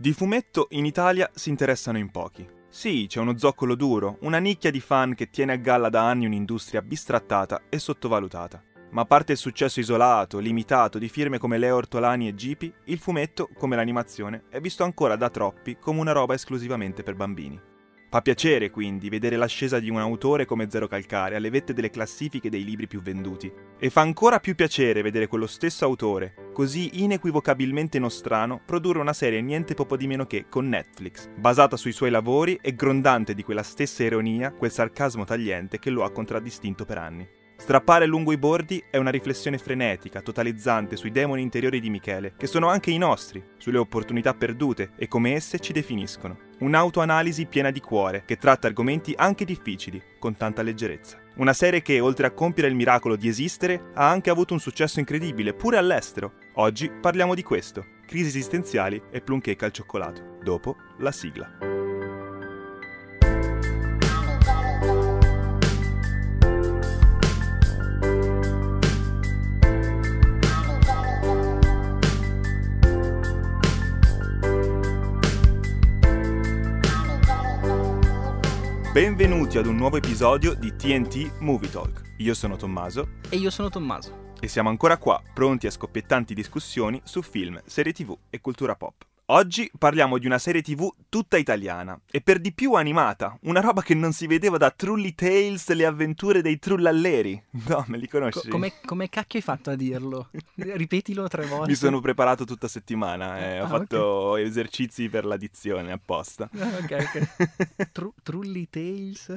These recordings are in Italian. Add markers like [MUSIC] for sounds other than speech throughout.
Di fumetto in Italia si interessano in pochi. Sì, c'è uno zoccolo duro, una nicchia di fan che tiene a galla da anni un'industria bistrattata e sottovalutata. Ma a parte il successo isolato, limitato di firme come Leo Ortolani e Gipi, il fumetto, come l'animazione, è visto ancora da troppi come una roba esclusivamente per bambini. Fa piacere quindi vedere l'ascesa di un autore come Zero Calcare alle vette delle classifiche dei libri più venduti. E fa ancora più piacere vedere quello stesso autore, così inequivocabilmente nostrano, produrre una serie niente poco di meno che con Netflix, basata sui suoi lavori e grondante di quella stessa ironia, quel sarcasmo tagliente che lo ha contraddistinto per anni. Strappare lungo i bordi è una riflessione frenetica, totalizzante sui demoni interiori di Michele, che sono anche i nostri, sulle opportunità perdute e come esse ci definiscono. Un'autoanalisi piena di cuore, che tratta argomenti anche difficili, con tanta leggerezza. Una serie che, oltre a compiere il miracolo di esistere, ha anche avuto un successo incredibile, pure all'estero. Oggi parliamo di questo, crisi esistenziali e plum al cioccolato. Dopo la sigla. Benvenuti ad un nuovo episodio di TNT Movie Talk. Io sono Tommaso. E io sono Tommaso. E siamo ancora qua, pronti a scoppiettanti discussioni su film, serie tv e cultura pop. Oggi parliamo di una serie tv tutta italiana e per di più animata, una roba che non si vedeva da Trulli Tales, le avventure dei Trullalleri. [LAUGHS] No, me li conosci? Co- come, come, cacchio hai fatto a dirlo? [LAUGHS] Ripetilo tre volte. Mi sono preparato tutta settimana, eh, ho ah, fatto okay. esercizi per l'addizione apposta. Ah, ok, ok. [LAUGHS] Tru- Trulli Tales?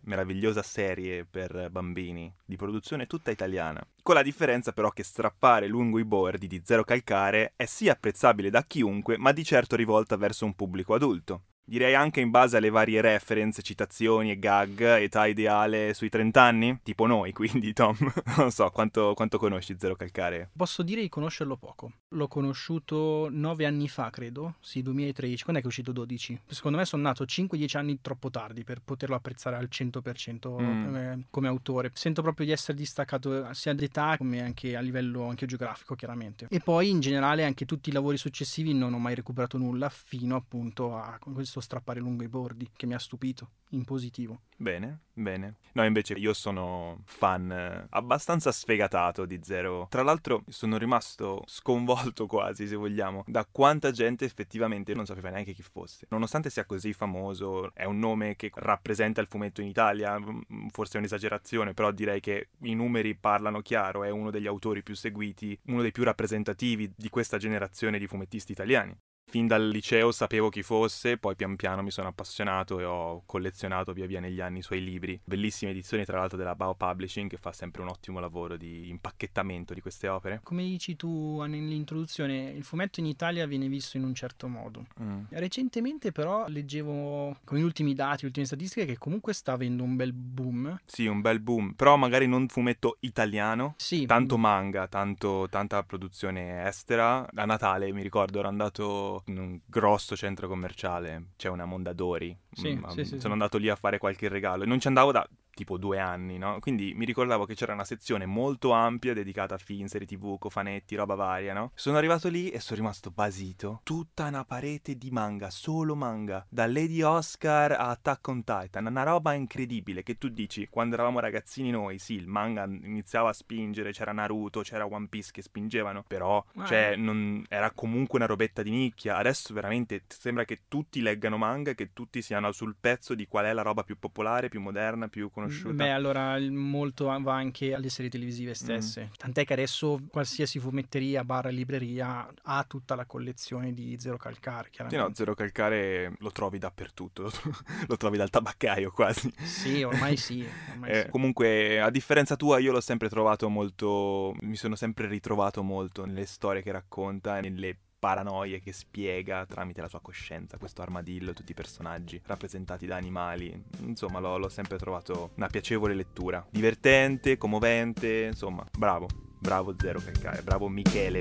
Meravigliosa serie per bambini, di produzione tutta italiana. Con la differenza però che strappare lungo i bordi di Zero Calcare è sì apprezzabile da chiunque, ma di certo rivolta verso un pubblico adulto. Direi anche in base alle varie reference, citazioni e gag, età ideale sui 30 anni? Tipo noi, [LAUGHS] quindi Tom. non so, quanto, quanto conosci Zero Calcare? Posso dire di conoscerlo poco. L'ho conosciuto 9 anni fa, credo. Sì, 2013. Quando è che è uscito 12? Secondo me sono nato 5-10 anni troppo tardi per poterlo apprezzare al 100% mm. Eh, come autore. Sento proprio di essere distaccato sia d'età come anche a livello anche geografico, chiaramente. E poi in generale anche tutti i lavori successivi non ho mai recuperato nulla fino appunto a questo visto strappare lungo i bordi, che mi ha stupito in positivo. Bene, bene. No, invece io sono fan eh, abbastanza sfegatato di Zero. Tra l'altro sono rimasto sconvolto quasi, se vogliamo, da quanta gente effettivamente non sapeva neanche chi fosse. Nonostante sia così famoso, è un nome che rappresenta il fumetto in Italia, mm, forse è un'esagerazione, però direi che i numeri parlano chiaro, è uno degli autori più seguiti, uno dei più rappresentativi di questa generazione di fumettisti italiani fin dal liceo sapevo chi fosse, poi pian piano mi sono appassionato e ho collezionato via via negli anni i suoi libri. Bellissime edizioni tra l'altro della Bao Publishing che fa sempre un ottimo lavoro di impacchettamento di queste opere. Come dici tu nell'introduzione, il fumetto in Italia viene visto in un certo modo. Mm. Recentemente però leggevo con gli ultimi dati, le ultime statistiche che comunque sta avendo un bel boom. Sì, un bel boom, però magari non fumetto italiano, sì. tanto manga, tanto, tanta produzione estera. A Natale mi ricordo ero andato in un grosso centro commerciale, c'è una Mondadori. Sì, mm, sì, sì, sono andato lì a fare qualche regalo e non ci andavo da tipo due anni, no? Quindi mi ricordavo che c'era una sezione molto ampia dedicata a film, serie tv, cofanetti, roba varia, no? Sono arrivato lì e sono rimasto basito. Tutta una parete di manga, solo manga. Da Lady Oscar a Attack on Titan. Una roba incredibile che tu dici, quando eravamo ragazzini noi, sì, il manga iniziava a spingere, c'era Naruto, c'era One Piece che spingevano, però, ah. cioè, non, era comunque una robetta di nicchia. Adesso veramente sembra che tutti leggano manga e che tutti siano sul pezzo di qual è la roba più popolare, più moderna, più conosciuta conosciuta. Beh, allora molto va anche alle serie televisive stesse. Mm. Tant'è che adesso qualsiasi fumetteria, bar, libreria ha tutta la collezione di Zero Calcare. Sì, no, Zero Calcare lo trovi dappertutto, [LAUGHS] lo trovi dal tabaccaio quasi. Sì, ormai sì. Ormai eh, sì. Comunque, a differenza tua, io l'ho sempre trovato molto. Mi sono sempre ritrovato molto nelle storie che racconta, nelle paranoie che spiega tramite la sua coscienza questo armadillo, tutti i personaggi rappresentati da animali. Insomma, l'ho, l'ho sempre trovato una piacevole lettura. Divertente, commovente, insomma, bravo. Bravo Zero Calcare, bravo Michele.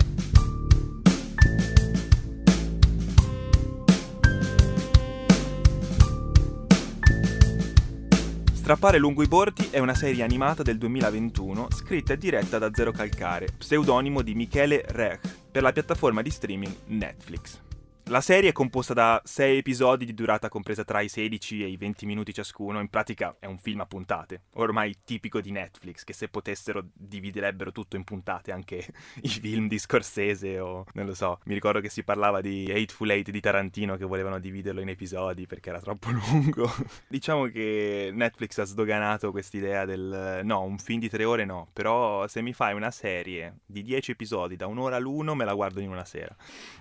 Strappare lungo i bordi è una serie animata del 2021 scritta e diretta da Zero Calcare, pseudonimo di Michele Rech, per la piattaforma di streaming Netflix. La serie è composta da sei episodi di durata compresa tra i 16 e i 20 minuti ciascuno, in pratica è un film a puntate, ormai tipico di Netflix, che se potessero dividerebbero tutto in puntate, anche [LAUGHS] i film di Scorsese o non lo so, mi ricordo che si parlava di Hateful Eight di Tarantino che volevano dividerlo in episodi perché era troppo [LAUGHS] lungo. diciamo che Netflix ha sdoganato quest'idea del no, un film di tre ore no, però se mi fai una serie di 10 episodi da un'ora l'uno me la guardo in una sera.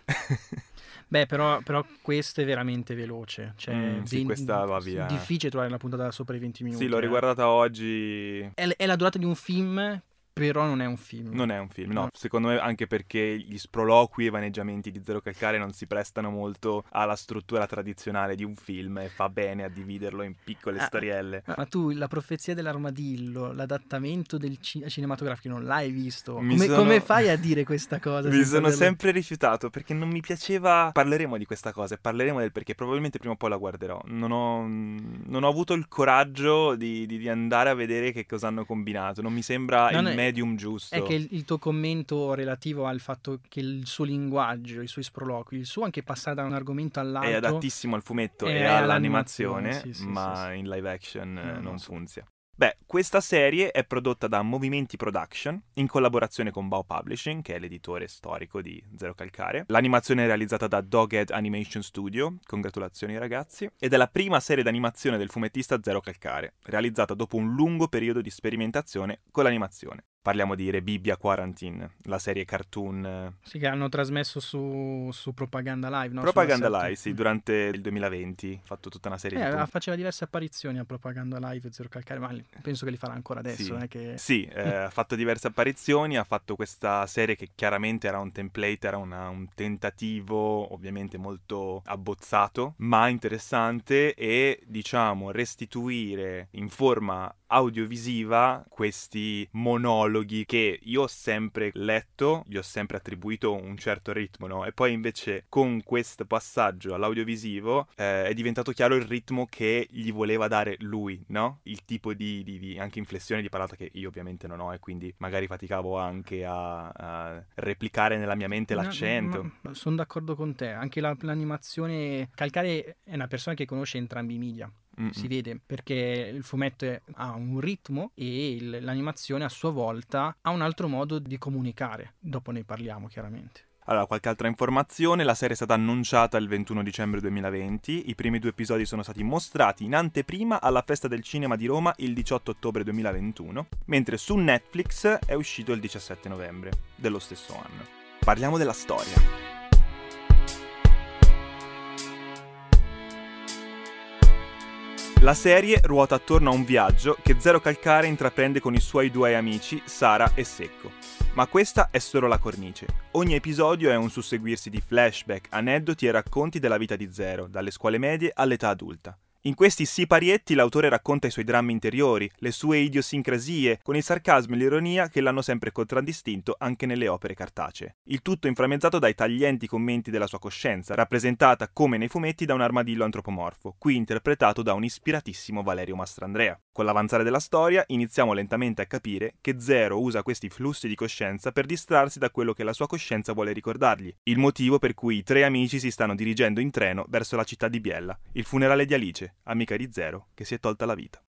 [LAUGHS] Beh, però, però, questo è veramente veloce. Cioè, mm, sì, 20, questa va via. È difficile trovare una puntata sopra i 20 minuti. Sì, l'ho eh. riguardata oggi. È, è la durata di un film però non è un film. Non è un film, no. Secondo me anche perché gli sproloqui e vaneggiamenti di Zero Calcare non si prestano molto alla struttura tradizionale di un film e fa bene a dividerlo in piccole Ah, storielle. Ma tu, la profezia dell'armadillo, l'adattamento del ci- cinematografico, non l'hai visto? Come, sono- come fai a dire questa cosa? Mi sono averlo- sempre rifiutato perché non mi piaceva. Parleremo di questa cosa e parleremo del perché. Probabilmente prima o poi la guarderò. Non ho, non ho avuto il coraggio di, di- di andare a vedere che cosa hanno combinato. Non mi sembra No, il no, medium giusto. È che il, il tuo commento relativo al fatto che il suo linguaggio, i suoi sproloqui, il suo anche passare da un argomento all'altro. È adattissimo al fumetto e all'animazione, sì, sì, ma sì, in live action eh, No, no, non funziona. Beh, questa serie è prodotta da Movimenti Production in collaborazione con Bao Publishing, che è l'editore storico di Zero Calcare. L'animazione è realizzata da Doghead Animation Studio, congratulazioni ragazzi, ed è la prima serie d'animazione del fumettista Zero Calcare, realizzata dopo un lungo periodo di sperimentazione con l'animazione. Parliamo di Rebibia Quarantine, la serie cartoon eh, Sì, che hanno trasmesso su, su Propaganda Live. No? Propaganda Live, sì, durante il 2020 ha fatto tutta una serie Eh, di faceva diverse apparizioni a Propaganda Live Zero Calcare, ma penso che li farà ancora adesso. Sì. che... Sì, eh, [LAUGHS] ha fatto diverse apparizioni, ha fatto questa serie che chiaramente era un template, era una- un tentativo ovviamente molto abbozzato, ma interessante e diciamo restituire in forma audiovisiva questi monologhi che io ho sempre letto, gli ho sempre attribuito un certo ritmo, no? E poi invece con questo passaggio all'audiovisivo eh, è diventato chiaro il ritmo che gli voleva dare lui, no? Il tipo di, di- di anche inflessione di parlata che io ovviamente non ho e quindi magari faticavo anche a, a replicare nella mia mente No, l'accento. sono d'accordo con te. Anche la- l'animazione. Calcare è una persona che conosce entrambi i media. Mm-mm. Si vede perché il fumetto è- ha un ritmo e il- l'animazione a sua volta ha un altro modo di comunicare. Dopo ne parliamo chiaramente. Allora, qualche altra informazione, la serie è stata annunciata il 21 dicembre 2020, i primi due episodi sono stati mostrati in anteprima alla Festa del Cinema di Roma il 18 ottobre 2021, mentre su Netflix è uscito il 17 novembre dello stesso anno. Parliamo della storia. La serie ruota attorno a un viaggio che Zero Calcare intraprende con i suoi due amici, Sara e Secco. Ma questa è solo la cornice. Ogni episodio è un susseguirsi di flashback, aneddoti e racconti della vita di Zero, dalle scuole medie all'età adulta. In questi siparietti l'autore racconta i suoi drammi interiori, le sue idiosincrasie, con il sarcasmo e l'ironia che l'hanno sempre contraddistinto anche nelle opere cartacee. Il tutto inframmezzato dai taglienti commenti della sua coscienza, rappresentata come nei fumetti da un armadillo antropomorfo, qui interpretato da un ispiratissimo Valerio Mastrandrea. Con l'avanzare della storia iniziamo lentamente a capire che Zero usa questi flussi di coscienza per distrarsi da quello che la sua coscienza vuole ricordargli, il motivo per cui i tre amici si stanno dirigendo in treno verso la città di Biella, il funerale di Alice, amica di Zero, che si è tolta la vita.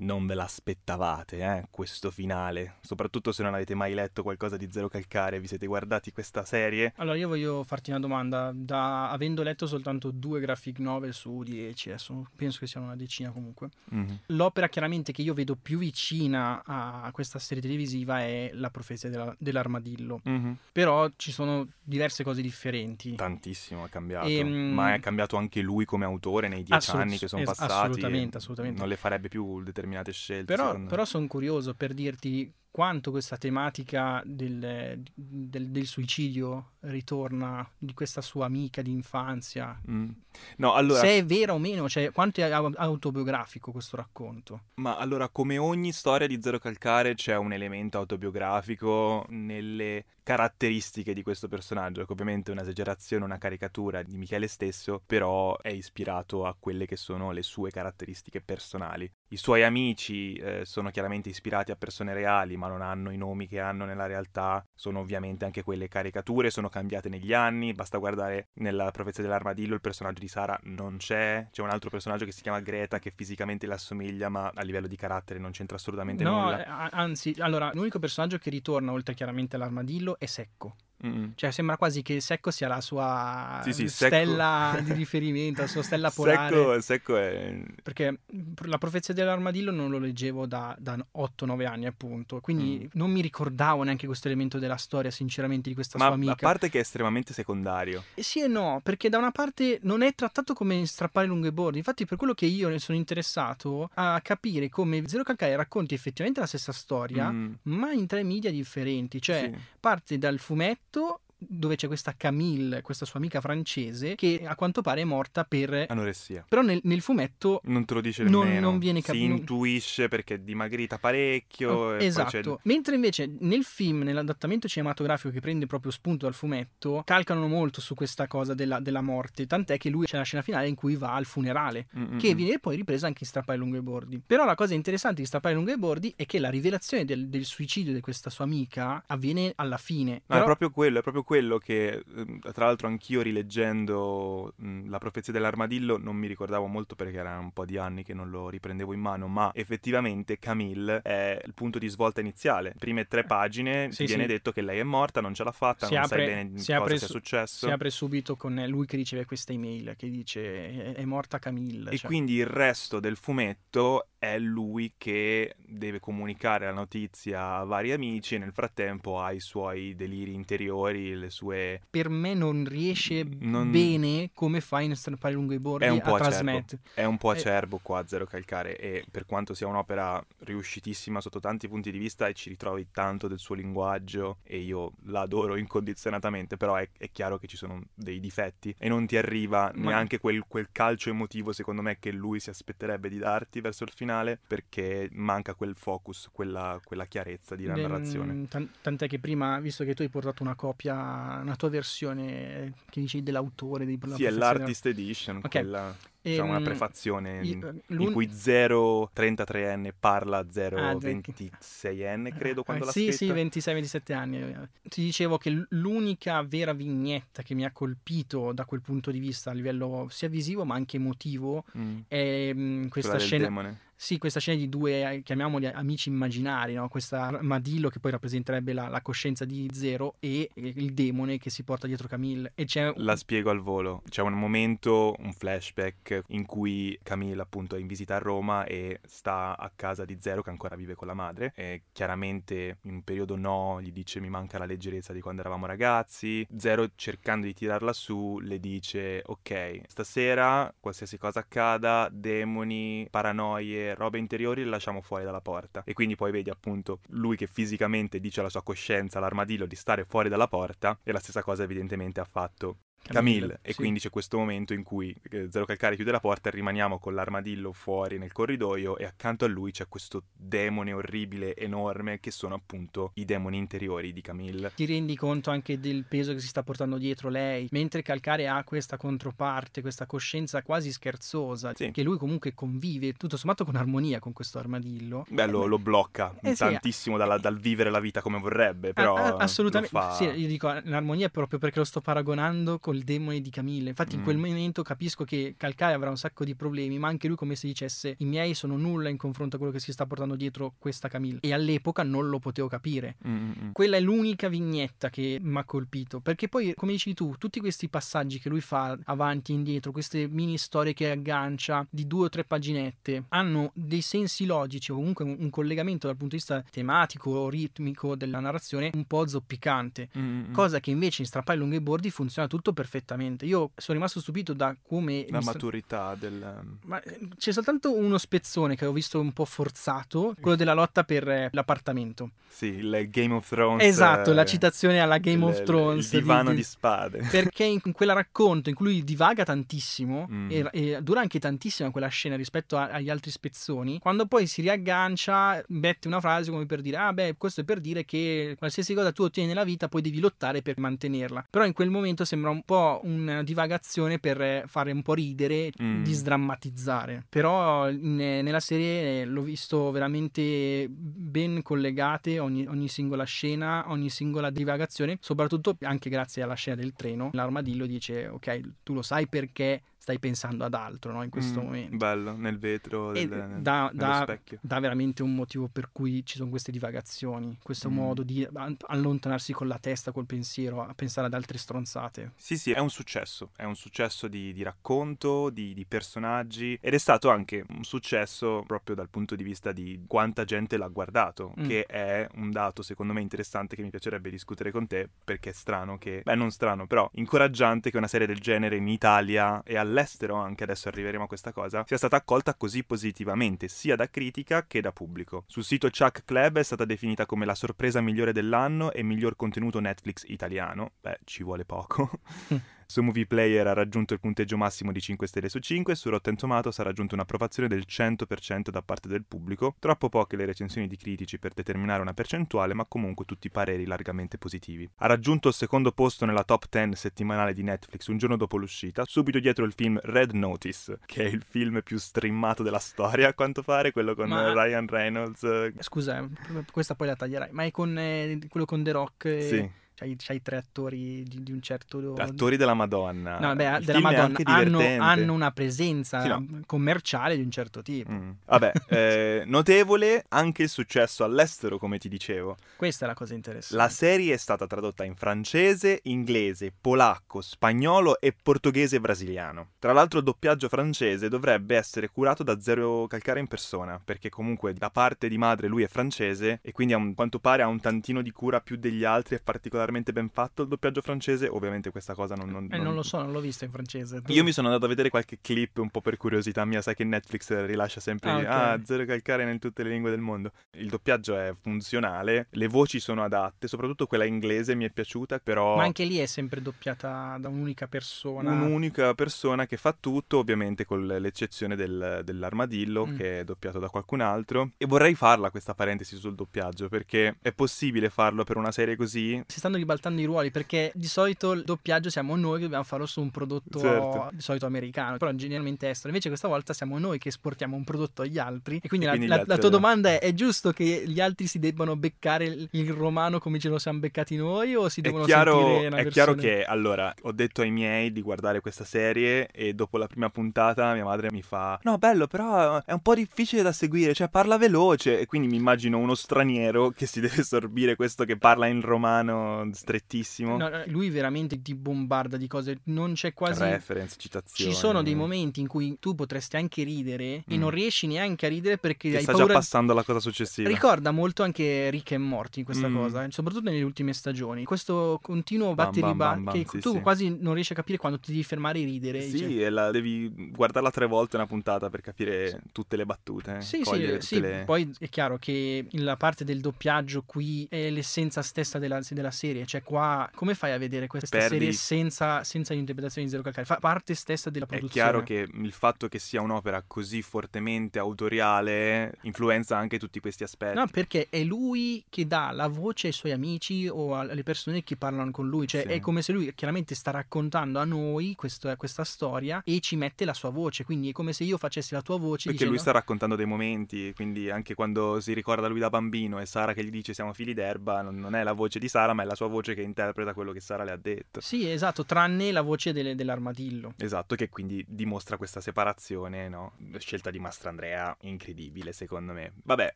Non ve l'aspettavate, eh, questo finale, soprattutto se non avete mai letto qualcosa di Zero Calcare, vi siete guardati questa serie. Allora, io voglio farti una domanda. Da, avendo letto soltanto due graphic novel su 10, adesso penso che siano una decina comunque, Mhm. l'opera chiaramente che io vedo più vicina a questa serie televisiva è La profezia della- dell'armadillo. Mhm. Però ci sono diverse cose differenti. Tantissimo è cambiato, Ehm, ma è cambiato anche lui come autore nei dieci Assolut- anni che sono es- passati. assolutamente, e assolutamente. Non le farebbe più determinate scelte. Però, però sono curioso per dirti quanto questa tematica del, del- del suicidio ritorna di questa sua amica di infanzia. Mm. No, allora, Se è vera o meno, cioè quanto è au- autobiografico questo racconto. Ma allora, come ogni storia di Zero Calcare, c'è un elemento autobiografico nelle caratteristiche di questo personaggio, che ovviamente è un'esagerazione, una caricatura di Michele stesso, però è ispirato a quelle che sono le sue caratteristiche personali. I suoi amici eh, sono chiaramente ispirati a persone reali, ma non hanno i nomi che hanno nella realtà, sono ovviamente anche quelle caricature, sono cambiate negli anni, basta guardare nella profezia dell'armadillo il personaggio di Sara non c'è, c'è un altro personaggio che si chiama Greta che fisicamente le assomiglia ma a livello di carattere non c'entra assolutamente no, nulla. eh, anzi, allora, l'unico personaggio che ritorna oltre chiaramente all'armadillo è Secco. Mm-mm. Cioè, sembra quasi che Secco sia la sua Sì, sì, Secco- stella di riferimento, la sua stella polare. Secco, secco è... Perché la profezia dell'armadillo non lo leggevo da, da 8-9 anni, appunto. Quindi Mm. non mi ricordavo neanche questo elemento della storia, sinceramente, di questa Ma sua a amica. parte che è estremamente secondario. Eh Sì e no, perché da una parte non è trattato come strappare lunghe bordi. Infatti, per quello che io ne sono interessato a capire come Zero Calcare racconti effettivamente la stessa storia, Mm, ma in tre media differenti. Cioè, sì. parte dal fumetto то dove c'è questa Camille, questa sua amica francese, che a quanto pare è morta per... Anoressia. Però nel, nel fumetto... Non te lo dice Non- nemmeno. non viene Si cap- non- intuisce perché è dimagrita parecchio. e poi c'è- Esatto, mentre invece nel film, nell'adattamento cinematografico che prende proprio spunto dal fumetto, calcano molto su questa cosa della, della morte, tant'è che lui c'è la scena finale in cui va al funerale, Mm, mm, che mm. viene poi ripresa anche in Strappare lungo i bordi. Però la cosa interessante di Strappare lungo i bordi è che la rivelazione del, del suicidio di questa sua amica avviene alla fine. No, Però- è proprio quello, è proprio quello che, ehm, tra l'altro, anch'io rileggendo mh, La profezia dell'armadillo non mi ricordavo molto perché erano un po' di anni che non lo riprendevo in mano, ma effettivamente Camille è il punto di svolta iniziale. Prime tre pagine Sì, viene sì. detto che lei è morta, non ce l'ha fatta, Si non apre- sai bene si cosa sia su- successo. si apre subito con lui che riceve questa email che dice è, è morta Camille. E cioè. quindi il resto del fumetto è lui che deve comunicare la notizia a vari amici e nel frattempo ha i suoi deliri interiori, le sue... per me non riesce Non- bene come fa in Strappare lungo i bordi È un po' a trasmettere. È un po' Eh. acerbo qua Zero Calcare e per quanto sia un'opera riuscitissima sotto tanti punti di vista e ci ritrovi tanto del suo linguaggio e io la adoro incondizionatamente, però è, è chiaro che ci sono dei difetti e non ti arriva Ma- neanche quel, quel calcio emotivo secondo me che lui si aspetterebbe di darti verso il finale perché manca quel focus, quella, quella chiarezza di narrazione. tan- tant'è che prima, visto che tu hai portato una copia, una tua versione eh, che dici dell'autore di Sì, è l'Artist Edition, Ok. quella diciamo una Ehm, prefazione in, l'un- in cui 033enne parla Ah, 026enne, credo, quando Eh, sì, scritta. sì, 26-27 anni. eh. Ti dicevo che l'unica vera vignetta che mi ha colpito da quel punto di vista a livello sia visivo ma anche emotivo Mm, è mm, quella questa del scena. demone. Sì, questa scena di due, eh, chiamiamoli amici immaginari, no? Questa armadillo che poi rappresenterebbe la, la coscienza di Zero e eh, il demone che si porta dietro Camille. E c'è La spiego al volo. C'è un momento, un flashback, in cui Camille appunto è in visita a Roma e sta a casa di Zero che ancora vive con la madre. E chiaramente in un periodo no, gli dice mi manca la leggerezza di quando eravamo ragazzi. Zero cercando di tirarla su le dice ok, stasera qualsiasi cosa accada, demoni, paranoie, robe interiori le lasciamo fuori dalla porta. E quindi poi vedi appunto lui che fisicamente dice alla sua coscienza, all'armadillo, di stare fuori dalla porta e la stessa cosa evidentemente ha fatto Camille, e sì. quindi c'è questo momento in cui eh, Zero Calcare chiude la porta e rimaniamo con l'armadillo fuori nel corridoio e accanto a lui c'è questo demone orribile, enorme, che sono appunto i demoni interiori di Camille. ti rendi conto anche del peso che si sta portando dietro lei, mentre Calcare ha questa controparte, questa coscienza quasi scherzosa, Sì. che lui comunque convive tutto sommato con armonia con questo armadillo. Beh, lo, lo blocca [LAUGHS] Eh sì, tantissimo dalla- dal vivere la vita come vorrebbe, però Ah, ah, assolutamente lo fa... sì, io dico l'armonia proprio perché lo sto paragonando col demone di Camille. Infatti, in Mm. quel momento capisco che Calcare avrà un sacco di problemi, ma anche lui, come se dicesse: I miei sono nulla in confronto a quello che si sta portando dietro questa Camille. E all'epoca non lo potevo capire. Mm, mm, mm. Quella è l'unica vignetta che mi ha colpito. Perché poi, come dici tu, tutti questi passaggi che lui fa avanti e indietro, queste mini storie che aggancia di due o tre paginette, hanno dei sensi logici o comunque un, un collegamento dal punto di vista tematico o ritmico della narrazione un po' zoppicante. Mm, mm, mm. Cosa che invece in Strappare lunghi bordi funziona tutto perfettamente. Io sono rimasto stupito da come. La maturità del... Ma eh, c'è soltanto uno spezzone che ho visto un po' forzato, quello della lotta per eh, l'appartamento. Sì, il Game of Thrones. Esatto, la eh, citazione alla Game il- of Thrones. Il divano di- di, spade. [LAUGHS] Perché in in quella racconto in cui lui divaga tantissimo Mm. e, e dura anche tantissimo quella scena rispetto a- agli altri spezzoni, quando poi si riaggancia, mette una frase come per dire: Ah, beh, questo è per dire che qualsiasi cosa tu ottieni nella vita poi devi lottare per mantenerla. Però in quel momento sembra un, po' una divagazione per fare un po' ridere, Mm. disdrammatizzare. Però in- nella serie l'ho visto veramente ben collegate ogni, ogni singola scena, ogni singola divagazione, soprattutto anche grazie alla scena del treno. L'armadillo dice, ok, tu lo sai perché stai pensando ad altro no, in questo Mm, momento. Bello, nel vetro, del, nel- nello dà- specchio. dà veramente un motivo per cui ci sono queste divagazioni, questo Mm. modo di an- allontanarsi con la testa, col pensiero, a pensare ad altre stronzate. Sì, sì, è un successo, è un successo di, di racconto, di, di personaggi ed è stato anche un successo proprio dal punto di vista di quanta gente l'ha guardato, Mm. che è un dato secondo me interessante che mi piacerebbe discutere con te perché è strano che, beh non strano, però incoraggiante che una serie del genere in Italia e all'estero, anche adesso arriveremo a questa cosa, sia stata accolta così positivamente sia da critica che da pubblico. Sul sito Chuck Club è stata definita come la sorpresa migliore dell'anno e miglior contenuto Netflix italiano, beh ci vuole poco. [LAUGHS] Su Movie Player ha raggiunto il punteggio massimo di 5 stelle su 5 e su Rotten Tomatoes ha raggiunto un'approvazione del 100% da parte del pubblico. Troppo poche le recensioni di critici per determinare una percentuale, ma comunque tutti pareri largamente positivi. Ha raggiunto il secondo posto nella top 10 settimanale di Netflix un giorno dopo l'uscita, subito dietro il film Red Notice, che è il film più streamato della storia, a quanto pare, quello con Ma- eh, Ryan Reynolds. eh, Scusa, questa poi la taglierai, ma è con eh, quello con The Rock? eh, Sì, C'hai, c'hai tre attori di, di un certo... attori della Madonna. No, beh, Il della Madonna hanno, hanno una presenza Sì, no. commerciale di un certo tipo. Mm. Vabbè, [LAUGHS] eh, notevole anche il successo all'estero, come ti dicevo. Questa è la cosa interessante. La serie è stata tradotta in francese, inglese, polacco, spagnolo e portoghese e brasiliano. Tra l'altro il doppiaggio francese dovrebbe essere curato da Zero Calcare in persona, perché comunque da parte di madre lui è francese e quindi a un- quanto pare ha un tantino di cura più degli altri, è particolarmente ben fatto il doppiaggio francese, ovviamente questa cosa non... non- Eh, non lo so, non l'ho vista in francese. Tu- Io mi sono andato a vedere qualche clip un po' per curiosità mia, sai che Netflix rilascia sempre Ah, ah, ok. zero calcare in tutte le lingue del mondo. Il doppiaggio è funzionale, le voci sono adatte, soprattutto quella inglese mi è piaciuta, però Ma anche lì è sempre doppiata da un'unica persona. un'unica persona che fa tutto, ovviamente con l'eccezione del- dell'armadillo Mm. che è doppiato da qualcun altro. E vorrei farla questa parentesi sul doppiaggio, perché è possibile farlo per una serie così? Si stanno ribaltando i ruoli perché di solito il doppiaggio siamo noi che dobbiamo farlo su un prodotto Certo. di solito americano, però generalmente estero. Invece questa volta siamo noi che esportiamo un prodotto agli altri. E quindi, E la, quindi la- altri la tua domanda è: è giusto che gli altri si debbano beccare il, il romano come ce lo siamo beccati noi o si È devono chiaro, sentire una è chiaro versione- che allora ho detto ai miei di guardare questa serie e dopo la prima puntata mia madre mi fa no bello però è un po' difficile da seguire cioè parla veloce e quindi mi immagino uno straniero che si deve [LAUGHS] sorbire questo che parla in romano strettissimo No, no, lui veramente ti bombarda di cose, non c'è quasi... reference citazioni Ci sono dei momenti in cui tu potresti anche ridere e Mm. non riesci neanche a ridere perché che hai sta paura... già passando alla cosa successiva Ricorda molto anche Rick e Morty questa Mm. cosa, eh, soprattutto nelle ultime stagioni. Questo continuo Bam, batteri bam, ba- bam, bam, che sì, tu sì. quasi non riesci a capire quando ti devi fermare e ridere. sì, cioè- e la devi guardarla tre volte una puntata per capire tutte le battute, Sì, cogliere sì, tutte sì, le... poi è chiaro che la parte del doppiaggio qui è l'essenza stessa della, della serie, cioè qua come fai a vedere questa Perdi- serie senza, senza l'interpretazione di Zero Calcare? Fa parte stessa della È produzione. chiaro che il fatto che sia un'opera così fortemente autoriale influenza anche tutti questi aspetti. No, perché è lui che dà la voce ai suoi amici o alle persone che parlano con lui. Cioè, Sì. è come se lui chiaramente sta raccontando a noi questo- questa storia e ci mette la sua voce. Quindi è come se io facessi la tua voce. Perché dicendo, lui sta raccontando dei momenti, quindi anche quando si ricorda lui da bambino e Sara che gli dice siamo figli d'erba, non, non è la voce di Sara, ma è la sua voce che interpreta quello che Sara le ha detto. Sì, esatto, tranne la voce delle- dell'armadillo. Esatto, che quindi dimostra questa separazione, no? Scelta di Mastrandrea incredibile, secondo me. Vabbè,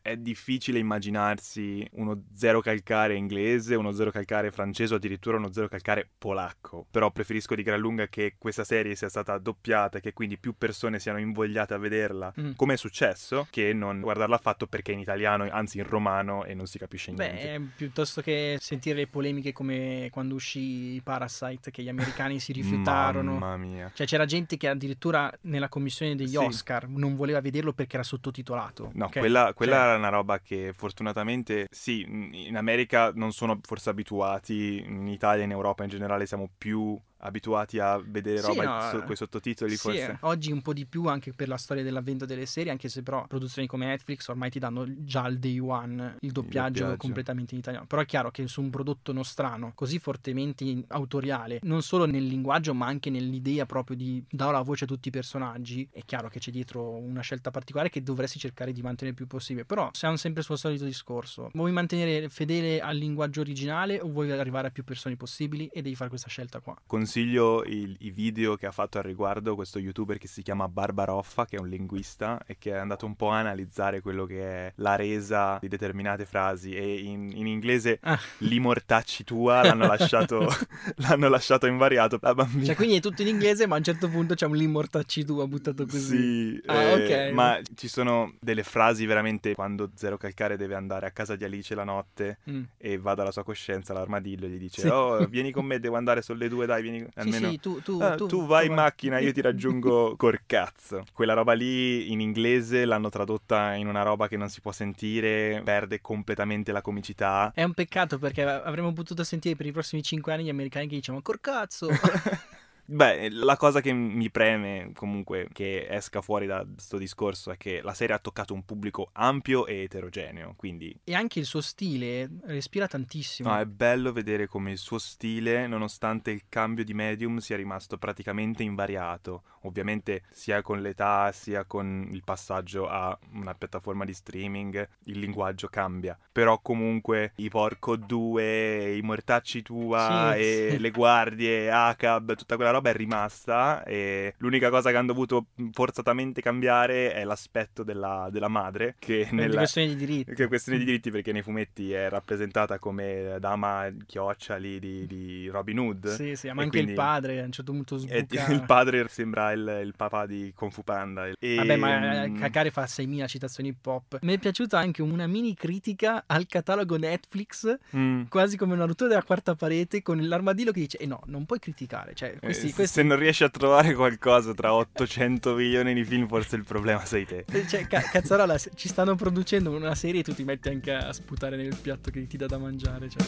è difficile immaginarsi uno zero calcare inglese, uno zero calcare francese o addirittura uno zero calcare polacco. Però preferisco di gran lunga che questa serie sia stata doppiata e che quindi più persone siano invogliate a vederla, Mm. come è successo, che non guardarla affatto perché è in italiano, anzi in romano e non si capisce niente. Beh, piuttosto che sentire le polemiche come quando uscì Parasite, che gli americani si [LAUGHS] rifiutarono. Mamma mia. Cioè, c'era gente che addirittura nella commissione degli Sì. Oscar non voleva vederlo perché era sottotitolato. No, ok? quella, quella Cioè, era una roba che fortunatamente, sì, in America non sono forse abituati, in Italia e in Europa in generale siamo più abituati a vedere Sì, roba no, con i sottotitoli Sì, forse. eh, oggi un po' di più anche per la storia dell'avvento delle serie, anche se però produzioni come Netflix ormai ti danno già al day one il doppiaggio, doppiaggio. completamente in italiano. Però è chiaro che su un prodotto nostrano così fortemente autoriale, non solo nel linguaggio ma anche nell'idea proprio di dare la voce a tutti i personaggi, è chiaro che c'è dietro una scelta particolare che dovresti cercare di mantenere il più possibile. Però siamo sempre sul solito discorso. Vuoi mantenere fedele al linguaggio originale o vuoi arrivare a più persone possibili e devi fare questa scelta qua. Consiglio il- i video che ha fatto al riguardo questo youtuber che si chiama Barbaroffa, che è un linguista e che è andato un po' a analizzare quello che è la resa di determinate frasi e in, in inglese Ah. [LAUGHS] li mortacci tua l'hanno lasciato, [LAUGHS] l'hanno lasciato invariato. La bambina Cioè, quindi è tutto in inglese, ma a un certo punto c'è un limortacci tu, ha buttato così. Sì, Ah, eh, ok. ma ci sono delle frasi veramente quando Zero Calcare deve andare a casa di Alice la notte Mm. e va dalla sua coscienza l'armadillo e gli dice Sì. "Oh, vieni [LAUGHS] con me, devo andare sulle due, dai, vieni almeno Sì, sì, tu, tu, Ah, tu, tu vai in macchina, io ti raggiungo [LAUGHS] col cazzo. Quella roba lì in inglese l'hanno tradotta in una roba che non si può sentire, perde completamente la comicità. È un peccato perché avremmo potuto sentire per i prossimi 5 anni gli americani che dicevano Corcazzo. [LAUGHS] Beh, la cosa che mi preme comunque che esca fuori da questo discorso è che la serie ha toccato un pubblico ampio e eterogeneo, quindi e anche il suo stile respira tantissimo. no, è bello vedere come il suo stile, nonostante il cambio di medium, sia rimasto praticamente invariato. Ovviamente sia con l'età sia con il passaggio a una piattaforma di streaming il linguaggio cambia. Però comunque i Porco 2, i Mortacci tua Sì, e sì. le guardie, ACAB, tutta quella roba è rimasta e l'unica cosa che hanno dovuto forzatamente cambiare è l'aspetto della, della madre che nella... questioni di diritti. Che è questione di diritti perché nei fumetti è rappresentata come dama chioccia lì di, di Robin Hood. Sì, sì, ma anche quindi- il padre a un certo punto sbuca. [LAUGHS] il padre sembra il, il papà di Kung Fu Panda. E, Vabbè, ma eh, mm, Kakare fa 6.000 citazioni hip hop. Mi è piaciuta anche una mini critica al catalogo Netflix, mm, quasi come una rottura della quarta parete, con l'armadillo che dice: Eh no, non puoi criticare. Cioè, questi, eh, questi Se non riesci a trovare qualcosa tra 800 milioni di film, forse il problema sei te. Eh, Cioè, ca- cazzarola, se- ci stanno producendo una serie e tu ti metti anche a sputare nel piatto che ti dà da mangiare. Cioè.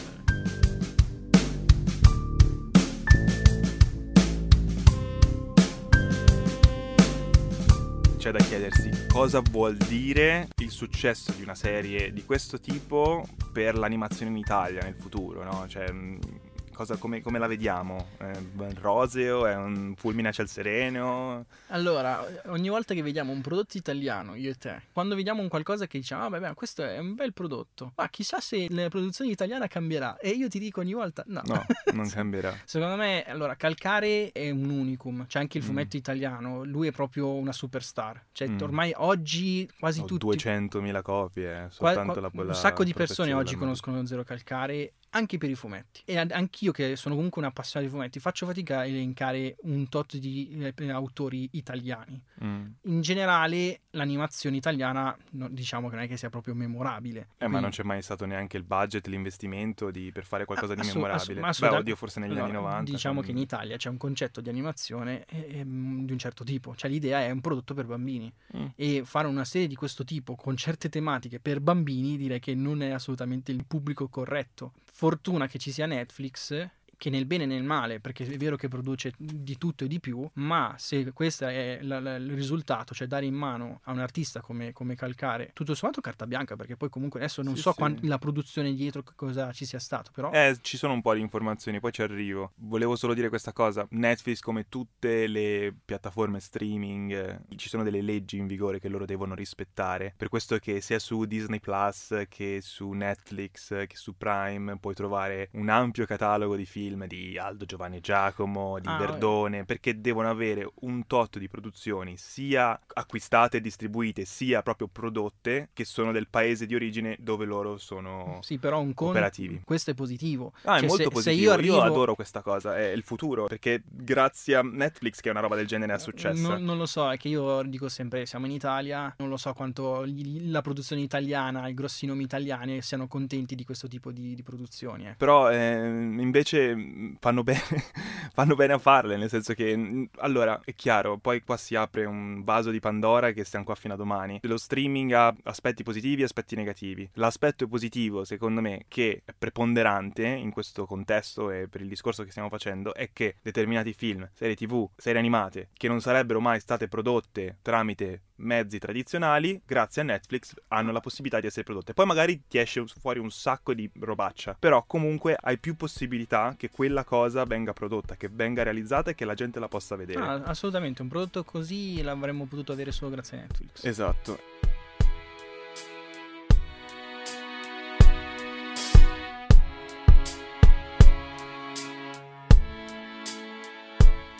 C'è da chiedersi cosa vuol dire il successo di una serie di questo tipo per l'animazione in Italia nel futuro, no? Cioè, mh, cosa- come, come la vediamo? È roseo? È un fulmine a ciel sereno? Allora, ogni volta che vediamo un prodotto italiano, io e te, quando vediamo un qualcosa che diciamo, ah, beh, questo è un bel prodotto, ma chissà se la produzione italiana cambierà. E io ti dico ogni volta, no. No, [LAUGHS] non cambierà. Secondo me, allora, Calcare è un unicum. C'è anche il Mm. fumetto italiano. Lui è proprio una superstar. Cioè, Mm. ormai oggi quasi Ho tutti. 200.000 copie, eh, soltanto qua- la un sacco di la persone oggi conoscono Zero Calcare anche per i fumetti. E anch'io, che sono comunque un appassionato di fumetti, faccio fatica a elencare un tot di eh, autori italiani. Mm. In generale, l'animazione italiana, no, diciamo che non è che sia proprio memorabile. Eh, ma Quindi- non c'è mai stato neanche il budget, l'investimento di- per fare qualcosa di Assu- memorabile. assu- ma Beh, oddio, forse negli Allora, anni 90. Diciamo con- che in Italia c'è un concetto di animazione eh, ehm, di un certo tipo, cioè l'idea è un prodotto per bambini Mm. e fare una serie di questo tipo con certe tematiche per bambini direi che non è assolutamente il pubblico corretto. Fortuna che ci sia Netflix che nel bene e nel male, perché è vero che produce di tutto e di più, ma se questo è la- la- il risultato, cioè dare in mano a un artista come, come Calcare, tutto sommato carta bianca, perché poi comunque adesso non Sì, so sì. quan- la produzione dietro che cosa ci sia stato, però... Eh, ci sono un po' di informazioni, poi ci arrivo. Volevo solo dire questa cosa. Netflix, come tutte le piattaforme streaming, eh, ci sono delle leggi in vigore che loro devono rispettare. Per questo che sia su Disney Plus che su Netflix che su Prime puoi trovare un ampio catalogo di film di Aldo Giovanni Giacomo, di Ah, Verdone, perché devono avere un tot di produzioni sia acquistate e distribuite, sia proprio prodotte che sono del paese di origine dove loro sono Sì, però un conto. operativi. Questo è positivo. Ah, è Cioè, molto se- se positivo. io io, arrivo- adoro questa cosa. È il futuro. Perché grazie a Netflix che una roba del genere è successa. Non, non lo so, è che io dico sempre: siamo in Italia, non lo so quanto la produzione italiana, i grossi nomi italiani siano contenti di questo tipo di, di produzioni. eh. Però eh, invece mm, fanno bene, [LAUGHS] fanno bene a farle, nel senso che, mm, allora, è chiaro, poi qua si apre un vaso di Pandora che stiamo qua fino a domani. Lo streaming ha aspetti positivi e aspetti negativi. L'aspetto positivo, secondo me, che è preponderante in questo contesto e per il discorso che stiamo facendo, è che determinati film, serie tv, serie animate, che non sarebbero mai state prodotte tramite mezzi tradizionali, grazie a Netflix hanno la possibilità di essere prodotte. Poi magari ti esce fuori un sacco di robaccia, però comunque hai più possibilità che quella cosa venga prodotta, che venga realizzata e che la gente la possa vedere. Ah, assolutamente, un prodotto così l'avremmo potuto avere solo grazie a Netflix. Esatto.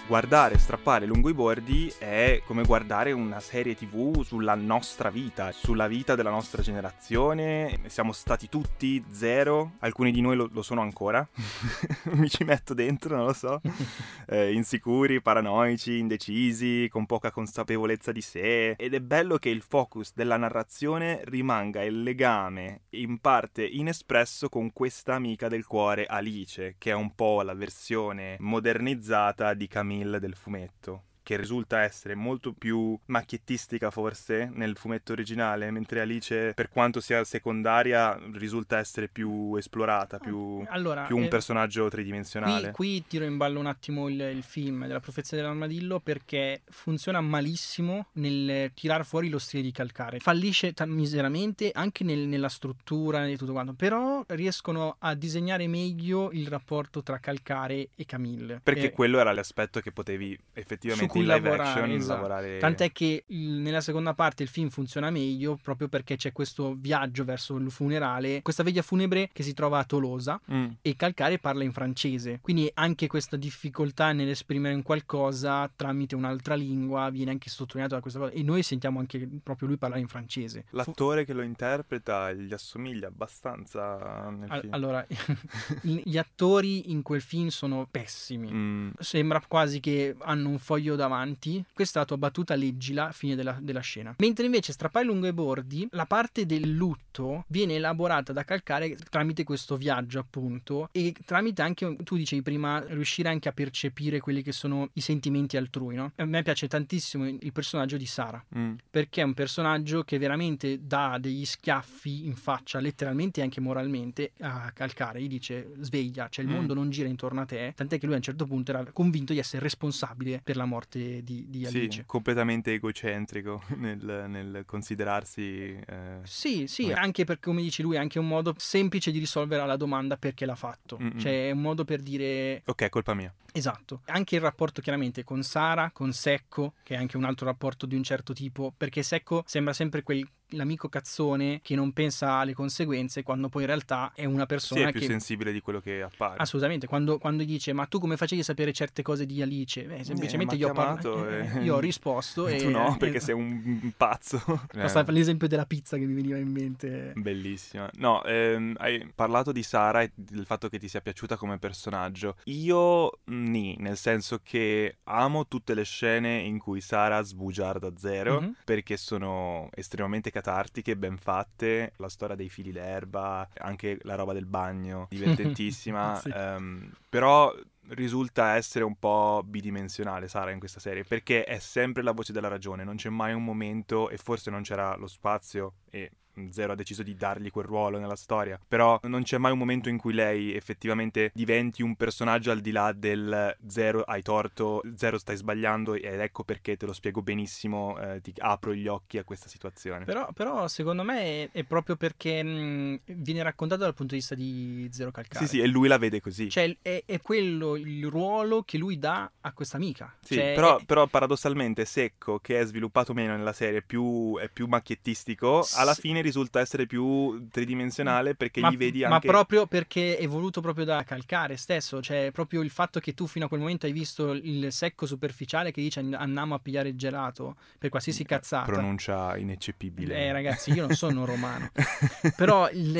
Guardare strappare lungo i bordi è come guardare una serie tv sulla nostra vita, sulla vita della nostra generazione. Siamo stati tutti zero, alcuni di noi lo, lo sono ancora, [LAUGHS] mi ci metto dentro, non lo so, [LAUGHS] eh, insicuri, paranoici, indecisi, con poca consapevolezza di sé. Ed è bello che il focus della narrazione rimanga il legame in parte inespresso con questa amica del cuore Alice, che è un po' la versione modernizzata di Camille Camille del fumetto che risulta essere molto più macchiettistica forse nel fumetto originale, mentre Alice, per quanto sia secondaria, risulta essere più esplorata, più, allora, più un eh, personaggio tridimensionale. Qui, qui, tiro in ballo un attimo il, il, film della profezia dell'armadillo perché funziona malissimo nel tirar fuori lo stile di calcare. Fallisce t- miseramente anche nel, nella struttura e tutto quanto, però riescono a disegnare meglio il rapporto tra calcare e Camille. Perché eh, quello era l'aspetto che potevi effettivamente cui in live lavorare, action esatto. lavorare. Tant'è che il, nella seconda parte il film funziona meglio proprio perché c'è questo viaggio verso il funerale, questa veglia funebre che si trova a Tolosa mm. e Calcare parla in francese. Quindi anche questa difficoltà nell'esprimere un qualcosa tramite un'altra lingua viene anche sottolineata da questa cosa e noi sentiamo anche proprio lui parlare in francese. L'attore Fu... che lo interpreta gli assomiglia abbastanza nel All- film. Allora, [LAUGHS] gli attori in quel film sono pessimi. Mm. Sembra quasi che hanno un foglio da davanti, questa è la tua battuta, leggila, fine della, della scena. Mentre invece strappare lungo i bordi, la parte del lutto viene elaborata da calcare tramite questo viaggio, appunto, e tramite anche, tu dicevi prima, riuscire anche a percepire quelli che sono i sentimenti altrui, no? A me piace tantissimo il personaggio di Sara, mm. perché è un personaggio che veramente dà degli schiaffi in faccia, letteralmente e anche moralmente, a calcare. Gli dice, sveglia, cioè il mm. mondo non gira intorno a te, tant'è che lui a un certo punto era convinto di essere responsabile per la morte morte di, di Alice. Sì, completamente egocentrico [LAUGHS] nel, nel considerarsi... Eh, sì, sì, come... anche perché come dici lui è anche un modo semplice di risolvere la domanda perché l'ha fatto. Mm-mm. Cioè è un modo per dire... Ok, colpa mia. Esatto. Anche il rapporto chiaramente con Sara, con Secco, che è anche un altro rapporto di un certo tipo, perché Secco sembra sempre quel l'amico cazzone che non pensa alle conseguenze quando poi in realtà è una persona sì, è più che... sensibile di quello che appare. Assolutamente, quando, quando dice ma tu come facevi a sapere certe cose di Alice? Beh, semplicemente eh, io, ho parlato e... io ho [LAUGHS] risposto e... Tu no, perché sei un pazzo. [LAUGHS] Basta eh. l'esempio della pizza che mi veniva in mente. Bellissima. No, ehm, hai parlato di Sara e del fatto che ti sia piaciuta come personaggio. Io ni, nel senso che amo tutte le scene in cui Sara sbugiarda zero mm-hmm. perché sono estremamente catartiche, ben fatte, la storia dei fili d'erba, anche la roba del bagno, [LAUGHS] divertentissima, sì. um, però risulta essere un po' bidimensionale Sara in questa serie perché è sempre la voce della ragione, non c'è mai un momento e forse non c'era lo spazio e Zero ha deciso di dargli quel ruolo nella storia, però non c'è mai un momento in cui lei effettivamente diventi un personaggio al di là del Zero hai torto, Zero stai sbagliando ed ecco perché te lo spiego benissimo, eh, ti apro gli occhi a questa situazione. Però, però secondo me è, è proprio perché mh, viene raccontato dal punto di vista di Zero Calcare. Sì, sì, e lui la vede così. Cioè è, è quello il ruolo che lui dà a questa amica. Sì, cioè, però, è... però, paradossalmente Secco, che è sviluppato meno nella serie, più, è più macchiettistico, alla fine risulta essere più tridimensionale perché ma, gli vedi anche... Ma proprio perché è voluto proprio da calcare stesso, cioè proprio il fatto che tu fino a quel momento hai visto il secco superficiale che dice andiamo a pigliare il gelato per qualsiasi eh, cazzata. Pronuncia ineccepibile. Eh ragazzi, io non sono romano. [LAUGHS] Però il,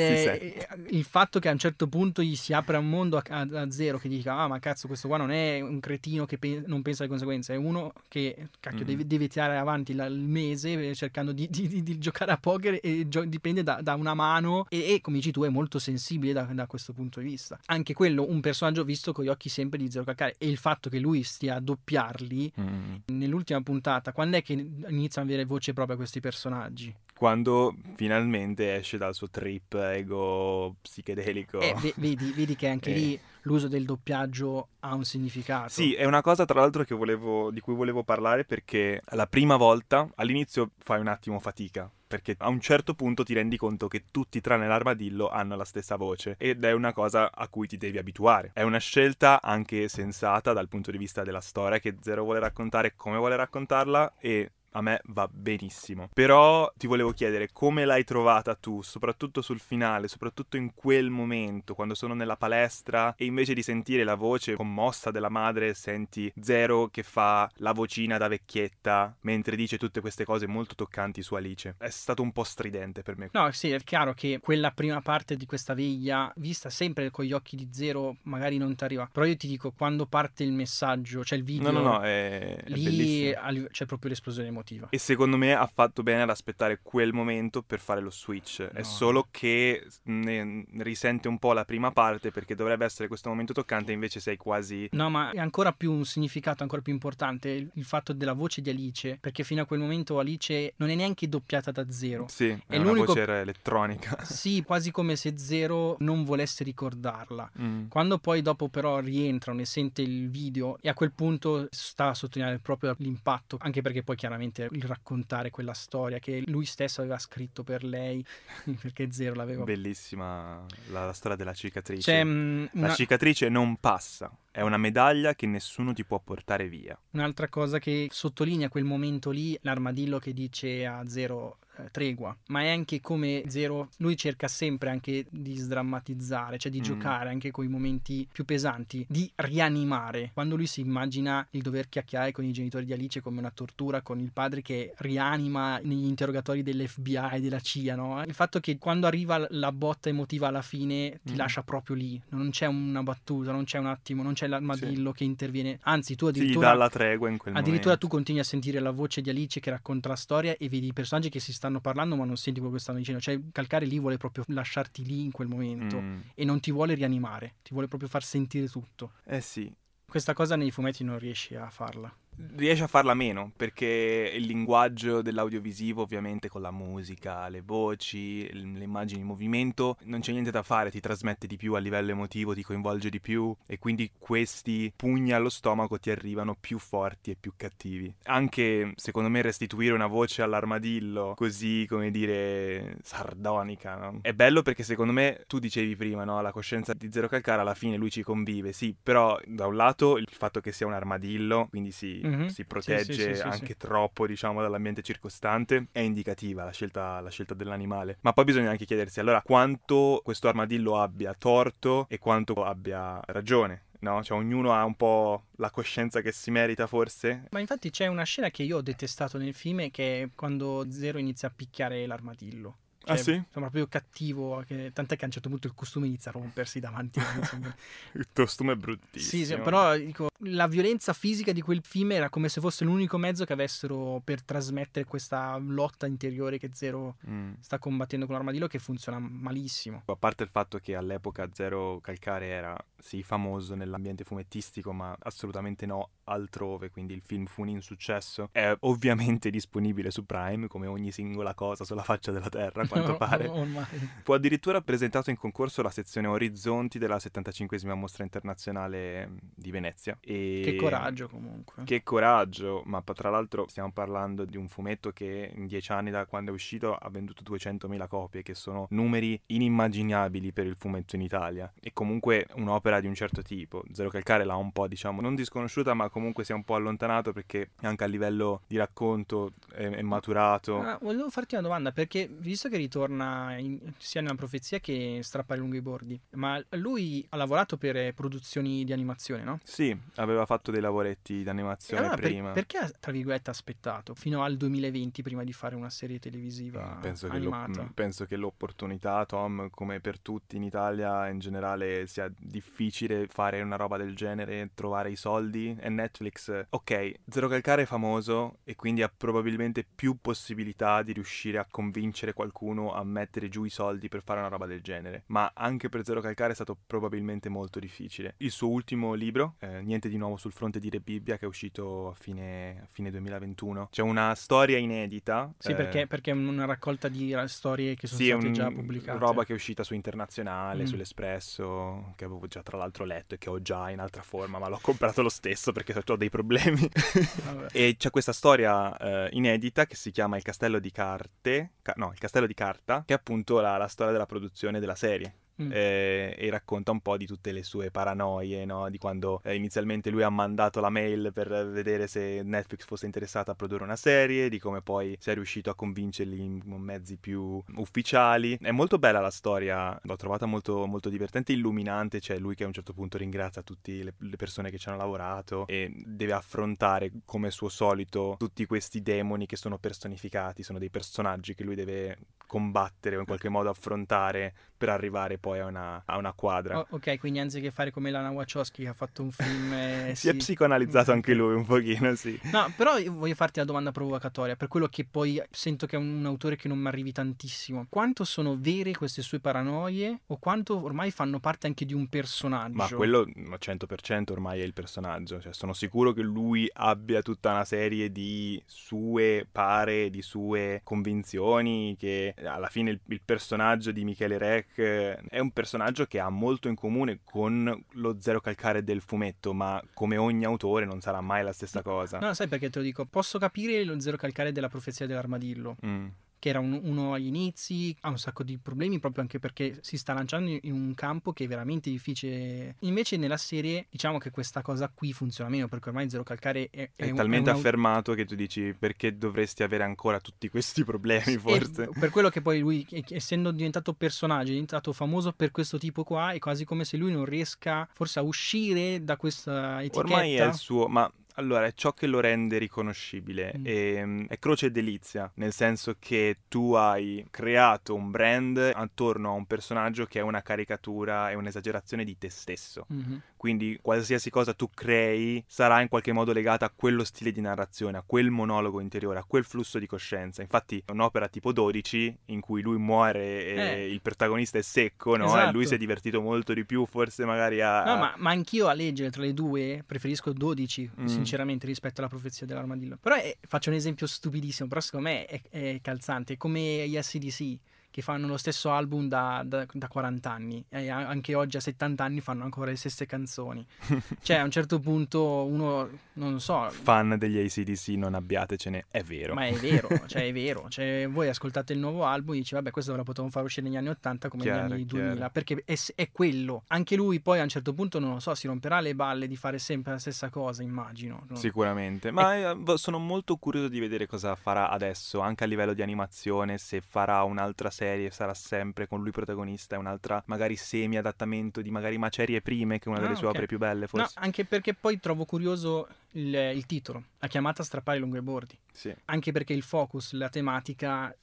il, fatto che a un certo punto gli si apra un mondo a, a, a, zero che dica ah ma cazzo questo qua non è un cretino che pe- non pensa alle conseguenze, è uno che cacchio mm. deve, deve, tirare avanti la, il mese cercando di, di, di, di giocare a poker e giocare gio- dipende da, da una mano e, e, come dici tu è molto sensibile da, da, questo punto di vista. Anche quello un personaggio visto con gli occhi sempre di Zero Calcare e il fatto che lui stia a doppiarli mm. nell'ultima puntata, quando è che iniziano ad avere voce propria questi personaggi? Quando finalmente esce dal suo trip ego psichedelico. Eh, vedi, vedi, che anche [LAUGHS] eh. lì l'uso del doppiaggio ha un significato. Sì, è una cosa tra l'altro volevo, di cui volevo parlare perché la prima volta all'inizio fai un attimo fatica perché a un certo punto ti rendi conto che tutti tranne l'armadillo hanno la stessa voce ed è una cosa a cui ti devi abituare. È una scelta anche sensata dal punto di vista della storia che Zero vuole raccontare come vuole raccontarla e a me va benissimo. Però ti volevo chiedere come l'hai trovata tu, soprattutto sul finale, soprattutto in quel momento, quando sono nella palestra e invece di sentire la voce commossa della madre, senti Zero che fa la vocina da vecchietta mentre dice tutte queste cose molto toccanti su Alice. È stato un po' stridente per me. No, sì, è chiaro che quella prima parte di questa veglia, vista sempre con gli occhi di Zero, magari non ti arriva. Però io ti dico, quando parte il messaggio, cioè il video... No, no, no, è, lì è c'è proprio l'esplosione emotiva emotiva. E secondo me ha fatto bene ad aspettare quel momento per fare lo switch. No. È solo che ne risente un po' la prima parte perché dovrebbe essere questo momento toccante, invece sei quasi. No, ma è ancora più un significato ancora più importante il, il fatto della voce di Alice. Perché fino a quel momento Alice non è neanche doppiata da zero. Sì, è, è una l'unico... voce elettronica. [LAUGHS] Sì, quasi come se zero non volesse ricordarla. Mm. Quando poi dopo però rientrano e sente il video e a quel punto sta a sottolineare proprio l'impatto, anche perché poi chiaramente veramente il raccontare quella storia che lui stesso aveva scritto per lei, [LAUGHS] perché Zero l'aveva... Bellissima la, la storia della cicatrice. Mh, mm, una... La cicatrice non passa, è una medaglia che nessuno ti può portare via. Un'altra cosa che sottolinea quel momento lì, l'armadillo che dice a Zero tregua, ma è anche come Zero, lui cerca sempre anche di sdrammatizzare, cioè di mm. giocare anche con i momenti più pesanti, di rianimare. Quando lui si immagina il dover chiacchierare con i genitori di Alice come una tortura, con il padre che rianima negli interrogatori dell'FBI, e della CIA, no? Il fatto che quando arriva la botta emotiva alla fine ti mm. lascia proprio lì, non c'è una battuta, non c'è un attimo, non c'è l'armadillo sì. che interviene, anzi tu addirittura... Sì, dà la tregua in quel addirittura momento. tu continui a sentire la voce di Alice che racconta la storia e vedi i personaggi che si stanno stanno parlando ma non senti quello che stanno dicendo. Cioè Calcare lì vuole proprio lasciarti lì in quel momento mm. e non ti vuole rianimare, ti vuole proprio far sentire tutto. Eh sì. Questa cosa nei fumetti non riesci a farla riesce a farla meno perché il linguaggio dell'audiovisivo ovviamente con la musica, le voci, le immagini in movimento non c'è niente da fare, ti trasmette di più a livello emotivo, ti coinvolge di più e quindi questi pugni allo stomaco ti arrivano più forti e più cattivi. Anche secondo me restituire una voce all'armadillo così come dire sardonica no? è bello perché secondo me tu dicevi prima no? la coscienza di Zero Calcara alla fine lui ci convive, sì, però da un lato il fatto che sia un armadillo, quindi si mm-hmm. si protegge sì, sì, anche troppo, diciamo, dall'ambiente circostante, è indicativa la scelta, la scelta dell'animale. Ma poi bisogna anche chiedersi allora quanto questo armadillo abbia torto e quanto abbia ragione. No, cioè ognuno ha un po' la coscienza che si merita forse. Ma infatti c'è una scena che io ho detestato nel film che è quando Zero inizia a picchiare l'armadillo. Ah, cioè, ah sì? Sembra proprio cattivo, che, tant'è che a un certo punto il costume inizia a rompersi davanti. [LAUGHS] il costume è bruttissimo. Sì, sì, però dico, la violenza fisica di quel film era come se fosse l'unico mezzo che avessero per trasmettere questa lotta interiore che Zero mm. sta combattendo con l'armadillo che funziona malissimo. A parte il fatto che all'epoca Zero Calcare era sì famoso nell'ambiente fumettistico, ma assolutamente no altrove, quindi il film fu un insuccesso. È ovviamente disponibile su Prime, come ogni singola cosa sulla faccia della Terra, [LAUGHS] quanto [LAUGHS] pare. Ormai. Fu addirittura presentato in concorso la sezione Orizzonti della 75esima mostra internazionale di Venezia. E... Che coraggio comunque. Che coraggio, ma tra l'altro stiamo parlando di un fumetto che in dieci anni da quando è uscito ha venduto 200.000 copie, che sono numeri inimmaginabili per il fumetto in Italia. E comunque un'opera di un certo tipo. Zero Calcare l'ha un po', diciamo, non disconosciuta, ma comunque si è un po' allontanato perché anche a livello di racconto è, è maturato. Ah, volevo farti una domanda perché visto che ritorna in, sia nella profezia che strappare lungo i bordi, ma lui ha lavorato per produzioni di animazione, no? Sì, aveva fatto dei lavoretti di animazione allora, prima. Per, perché, tra virgolette, ha aspettato fino al 2020 prima di fare una serie televisiva mm, penso animata? Che penso che l'opportunità, Tom, come per tutti in Italia in generale, sia difficile fare una roba del genere, trovare i soldi. E Netflix, ok, Zero Calcare è famoso e quindi ha probabilmente più possibilità di riuscire a convincere qualcuno qualcuno a mettere giù i soldi per fare una roba del genere, ma anche per Zero Calcare è stato probabilmente molto difficile. Il suo ultimo libro, eh, Niente di nuovo sul fronte di Re Bibbia, che è uscito a fine, a fine 2021, c'è una storia inedita. Sì, eh, perché, perché, è una raccolta di storie che sono sì, state un, già pubblicate. roba che è uscita su Internazionale, Mm. sull'Espresso, che avevo già tra l'altro letto e che ho già in altra forma, ma l'ho comprato lo stesso perché ho dei problemi. [LAUGHS] E c'è questa storia eh, inedita che si chiama Il castello di carte, ca- no, Il castello di carta, che è appunto la, la storia della produzione della serie. Mm. Eh, e racconta un po' di tutte le sue paranoie, no? di quando eh, inizialmente lui ha mandato la mail per vedere se Netflix fosse interessata a produrre una serie, di come poi si è riuscito a convincerli in mezzi più ufficiali. È molto bella la storia, l'ho trovata molto, molto divertente, illuminante, c'è lui che a un certo punto ringrazia tutte le, le persone che ci hanno lavorato e deve affrontare come suo solito tutti questi demoni che sono personificati, sono dei personaggi che lui deve combattere o in qualche modo affrontare per arrivare poi a una, a una quadra. Oh, ok, quindi anziché fare come Lana Wachowski che ha fatto un film... [LAUGHS] eh, si è psicoanalizzato anche lui un pochino, sì. No, però io voglio farti la domanda provocatoria, per quello che poi sento che è un, autore che non mi arrivi tantissimo. Quanto sono vere queste sue paranoie o quanto ormai fanno parte anche di un personaggio? Ma quello ma 100% ormai è il personaggio, cioè sono sicuro che lui abbia tutta una serie di sue pare, di sue convinzioni, che alla fine il, il personaggio di Michele Rec eh, è un personaggio che ha molto in comune con lo zero calcare del fumetto, ma come ogni autore non sarà mai la stessa cosa. No, sai perché te lo dico? Posso capire lo zero calcare della profezia dell'armadillo, Mm. Che era un- uno agli inizi, ha un sacco di problemi proprio anche perché si sta lanciando in un campo che è veramente difficile. Invece nella serie diciamo che questa cosa qui funziona meno perché ormai zero calcare è, È, un- talmente un au- affermato che tu dici perché dovresti avere ancora tutti questi problemi, E forse. per quello che poi lui, e- essendo diventato personaggio, è diventato famoso per questo tipo qua, è quasi come se lui non riesca forse a uscire da questa etichetta. Ormai è il suo, ma allora è ciò che lo rende riconoscibile. Mm. E, è croce e delizia, nel senso che tu hai creato un brand attorno a un personaggio che è una caricatura e un'esagerazione di te stesso. Mhm. Quindi qualsiasi cosa tu crei sarà in qualche modo legata a quello stile di narrazione, a quel monologo interiore, a quel flusso di coscienza. Infatti un'opera tipo 12 in cui lui muore e Eh. il protagonista è secco, no? E Esatto. lui si è divertito molto di più, forse magari a... No, ma, ma anch'io a leggere tra le due preferisco 12, Mm. sinceramente, rispetto alla profezia dell'armadillo. Però è- faccio un esempio stupidissimo, però secondo me è, è calzante, come gli SDC che fanno lo stesso album da, da- da 40 anni e anche oggi a 70 anni fanno ancora le stesse canzoni. [LAUGHS] cioè a un certo punto uno, non lo so, Fan degli ACDC non abbiatecene, è vero. ma è vero, [LAUGHS] cioè è vero. Cioè, voi ascoltate il nuovo album e dici, vabbè, questo lo potevamo far uscire negli anni 80 come Chiaro, negli anni chiaro. 2000, perché è, è quello. Anche lui poi a un certo punto, non lo so, si romperà le balle di fare sempre la stessa cosa, immagino. no? Sicuramente, ma eh, sono molto curioso di vedere cosa farà adesso, anche a livello di animazione, se farà un'altra serie, sarà sempre con lui protagonista, e un'altra magari semi-adattamento di magari Macerie Prime, che è una delle Ah, sue ok. opere più belle, No, forse. anche perché poi trovo curioso il, il titolo, la chiamata strappare lungo i bordi. Sì. Anche perché il focus, la tematica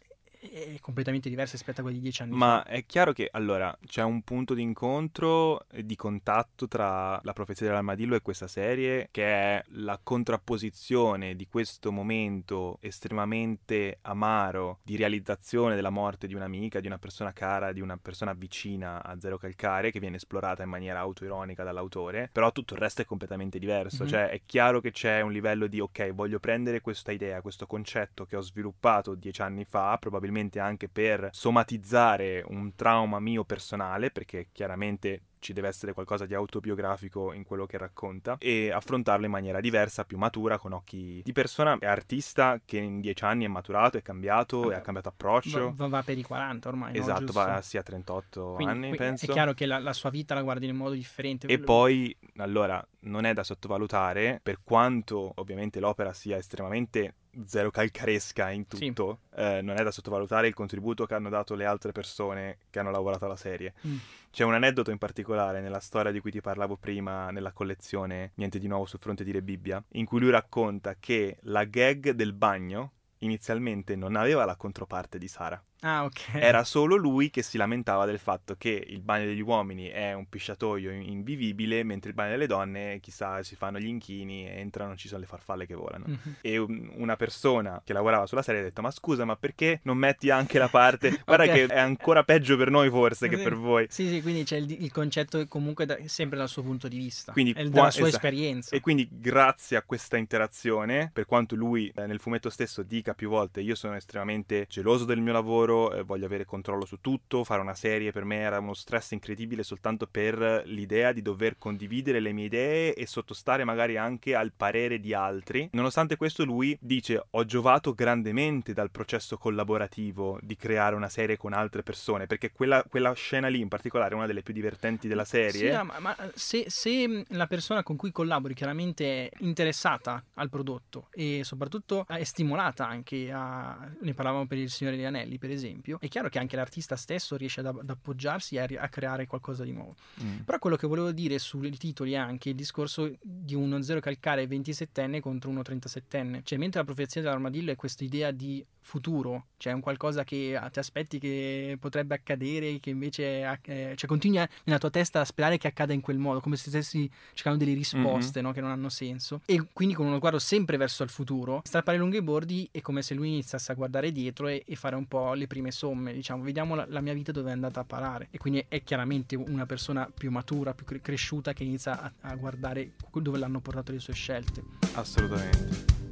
è completamente diversa rispetto a quelli di dieci anni Ma fa. è chiaro che allora c'è un punto di incontro e di contatto tra la profezia dell'armadillo e questa serie, che è la contrapposizione di questo momento estremamente amaro di realizzazione della morte di un'amica, di una persona cara, di una persona vicina a Zero Calcare, che viene esplorata in maniera autoironica dall'autore, però tutto il resto è completamente diverso. Mhm. Cioè è chiaro che c'è un livello di ok, voglio prendere questa idea, questo concetto che ho sviluppato dieci anni fa, probabilmente anche per somatizzare un trauma mio personale, perché chiaramente ci deve essere qualcosa di autobiografico in quello che racconta, e affrontarlo in maniera diversa, più matura, con occhi di persona e artista che in dieci anni è maturato, è cambiato, e ha cambiato approccio. Va, va per i 40 ormai. no? esatto, Giusto? va sia a 38 Quindi- anni, penso. È chiaro che la, la sua vita la guardi in un modo differente. E poi, allora, non è da sottovalutare, per quanto ovviamente l'opera sia estremamente zero calcaresca in Sì. tutto, eh, non è da sottovalutare il contributo che hanno dato le altre persone che hanno lavorato alla serie. Mm. C'è un aneddoto in particolare nella storia di cui ti parlavo prima, nella collezione Niente di nuovo sul fronte di Re Bibbia, in cui lui racconta che la gag del bagno inizialmente non aveva la controparte di Sara. Ah, ok. Era solo lui che si lamentava del fatto che il bagno degli uomini è un pisciatoio invivibile, mentre il bagno delle donne, chissà, si fanno gli inchini, entrano, ci sono le farfalle che volano. Mhm. E un- una persona che lavorava sulla serie ha detto: Ma scusa, ma perché non metti anche la parte? [LAUGHS] Guarda Ok. che è ancora peggio per noi, forse, che per voi. Sì, sì, quindi c'è il, il concetto comunque da- sempre dal suo punto di vista, Quindi qua- dalla sua esatto. esperienza. E quindi grazie a questa interazione, per quanto lui eh, nel fumetto stesso dica più volte io sono estremamente geloso del mio lavoro, eh, voglio avere controllo su tutto, fare una serie per me era uno stress incredibile soltanto per l'idea di dover condividere le mie idee e sottostare magari anche al parere di altri. Nonostante questo lui dice ho giovato grandemente dal processo collaborativo di creare una serie con altre persone, perché quella, quella scena lì in particolare è una delle più divertenti della serie. Sì, ma, ma se, se la persona con cui collabori chiaramente è interessata al prodotto e soprattutto è stimolata anche a... ne parlavamo per il Signore degli Anelli per esempio, è chiaro che anche l'artista stesso riesce ad, ad appoggiarsi e a, a creare qualcosa di nuovo. Mm. Però quello che volevo dire sui titoli è anche il discorso di uno zero calcare 27enne contro uno 37enne. Cioè, mentre la profezia dell'armadillo è questa idea di futuro, cioè un qualcosa che ah, ti aspetti che potrebbe accadere, che invece eh, cioè continui nella tua testa a sperare che accada in quel modo, come se stessi cercando delle risposte no, che non hanno senso. E quindi con uno sguardo sempre verso il futuro, strappare lungo i bordi è come se lui iniziasse a guardare dietro e, e fare un po' le prime somme, diciamo, vediamo la, la mia vita dove è andata a parare. E quindi è chiaramente una persona più matura, più cre- cresciuta che inizia a, a guardare dove l'hanno portato le sue scelte. Assolutamente.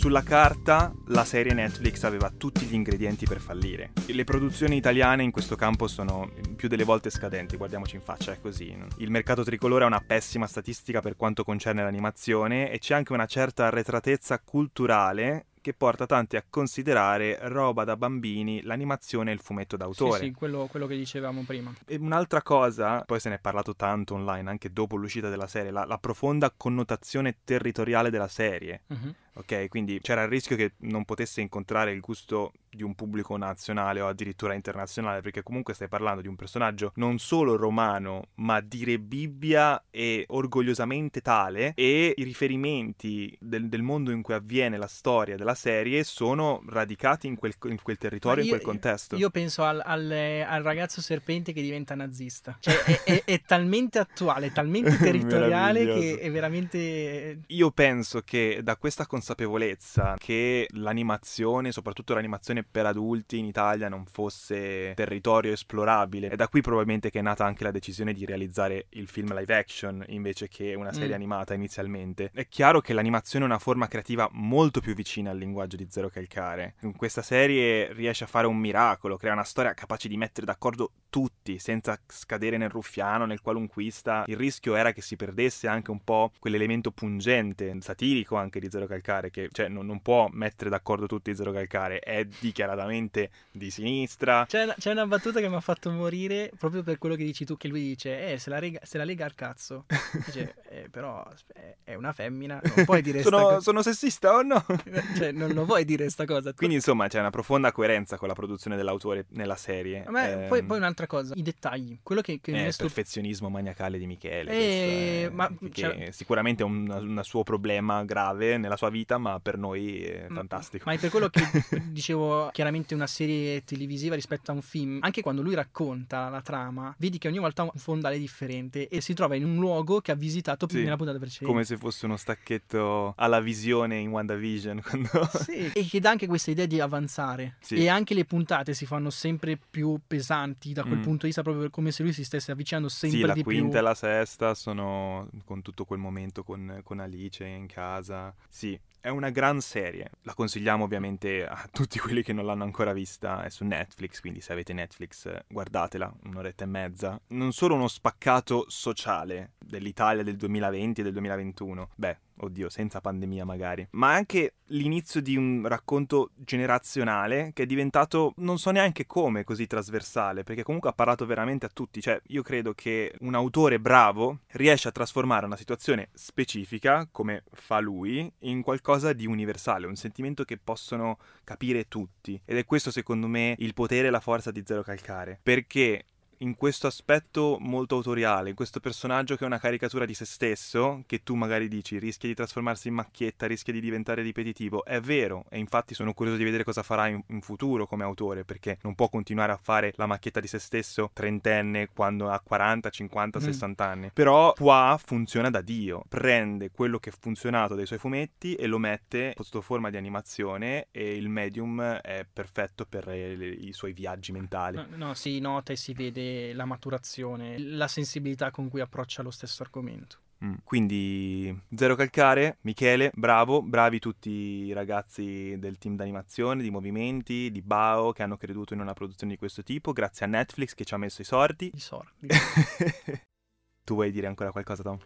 Sulla carta la serie Netflix aveva tutti gli ingredienti per fallire. Le produzioni italiane in questo campo sono più delle volte scadenti, guardiamoci in faccia, è così. Il mercato tricolore ha una pessima statistica per quanto concerne l'animazione e c'è anche una certa arretratezza culturale che porta tanti a considerare roba da bambini l'animazione e il fumetto d'autore. Sì, sì, quello, quello che dicevamo prima. E un'altra cosa, poi se ne è parlato tanto online anche dopo l'uscita della serie, la, la profonda connotazione territoriale della serie. Mhm. Ok, quindi c'era il rischio che non potesse incontrare il gusto di un pubblico nazionale o addirittura internazionale, perché comunque stai parlando di un personaggio non solo romano, ma dire Bibbia e orgogliosamente tale, e i riferimenti del, del mondo in cui avviene la storia della serie sono radicati in quel, in quel territorio, Ma in io- quel contesto. Io penso al, al- al ragazzo serpente che diventa nazista. Cioè, è, è- è talmente attuale, è talmente [LAUGHS] territoriale che è veramente. Io penso che da questa consapevolezza che l'animazione, soprattutto l'animazione per adulti in Italia, non fosse territorio esplorabile, è da qui probabilmente che è nata anche la decisione di realizzare il film live action invece che una serie Mm. animata inizialmente. È chiaro che l'animazione è una forma creativa molto più vicina al linguaggio di Zero Calcare. In questa serie riesce a fare un miracolo, crea una storia capace di mettere d'accordo tutti senza scadere nel ruffiano, nel qualunquista. Il rischio era che si perdesse anche un po' quell'elemento pungente, satirico anche di Zero Calcare, che cioè, non, non può mettere d'accordo tutti Zero Calcare, è dichiaratamente di sinistra. C'è una, c'è una battuta che mi ha fatto morire proprio per quello che dici tu, che lui dice, eh, se la, rega- se la lega al cazzo. Dice, [LAUGHS] "Eh, però è- è una femmina, non puoi dire Sono, cosa. sono sessista o no? [LAUGHS] Cioè, non lo vuoi dire sta cosa. Quindi insomma c'è una profonda coerenza con la produzione dell'autore nella serie. A me- Ehm, poi, poi un'altra cosa, i dettagli. Quello che, che è il stupito. perfezionismo maniacale di Michele. Eh, è- ma che c'è- sicuramente è un, un suo problema grave nella sua vita, ma per noi è fantastico. Ma è per quello che [LAUGHS] dicevo chiaramente una serie televisiva rispetto a un film. Anche quando lui racconta la trama, vedi che ogni volta un fondale differente e si trova in un luogo che ha visitato Sì, nella puntata precedente. Come se fosse uno stacchetto alla visione in WandaVision. [LAUGHS] Quando... Sì, e che dà anche questa idea di avanzare. Sì. E anche le puntate si fanno sempre più pesanti da quel Mm. punto di vista, proprio come se lui si stesse avvicinando sempre Sì, la di quinta più. e la sesta sono con tutto quel momento con, con Alice in casa. Sì, è una gran serie. La consigliamo ovviamente a [LAUGHS] tutti quelli che non l'hanno ancora vista. È su Netflix, quindi se avete Netflix guardatela, un'oretta e mezza. Non solo uno spaccato sociale dell'Italia del 2020 e del 2021. Beh, oddio, senza pandemia magari. Ma anche l'inizio di un racconto generazionale che è diventato, non so neanche come, così trasversale, perché comunque ha parlato veramente a tutti. Cioè, io credo che un autore bravo riesce a trasformare una situazione specifica, come fa lui, in qualcosa di universale, un sentimento che possono capire tutti. Ed è questo, secondo me, il potere e la forza di Zero Calcare. Perché in questo aspetto molto autoriale, in questo personaggio che è una caricatura di se stesso, che tu magari dici rischia di trasformarsi in macchietta, rischia di diventare ripetitivo, è vero e infatti sono curioso di vedere cosa farà in, in futuro come autore, perché non può continuare a fare la macchietta di se stesso trentenne quando ha 40, 50, mm. 60 anni. Però qua funziona da Dio, prende quello che ha funzionato dai suoi fumetti e lo mette sotto forma di animazione e il medium è perfetto per i suoi viaggi mentali. No, no, si nota e si vede la maturazione, la sensibilità con cui approccia lo stesso argomento. Mm. Quindi zero calcare, Michele, bravo, bravi tutti i ragazzi del team d'animazione, di movimenti, di Bao che hanno creduto in una produzione di questo tipo, grazie a Netflix che ci ha messo i sordi. I sordi. [LAUGHS] [LAUGHS] tu vuoi dire ancora qualcosa Tom?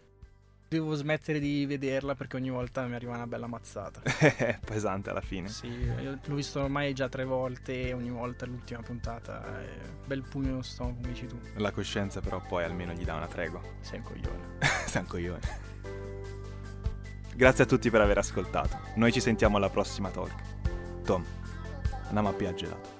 Devo smettere di vederla perché ogni volta mi arriva una bella mazzata. [LAUGHS] Pesante alla fine. Sì, l'ho visto ormai già tre volte e ogni volta l'ultima puntata è bel pugno nello stomaco, come dici tu. La coscienza però poi almeno gli dà una tregua. Sei un coglione. [LAUGHS] Sei un coglione. Grazie a tutti per aver ascoltato. Noi ci sentiamo alla prossima talk. Tom, andiamo a piangere.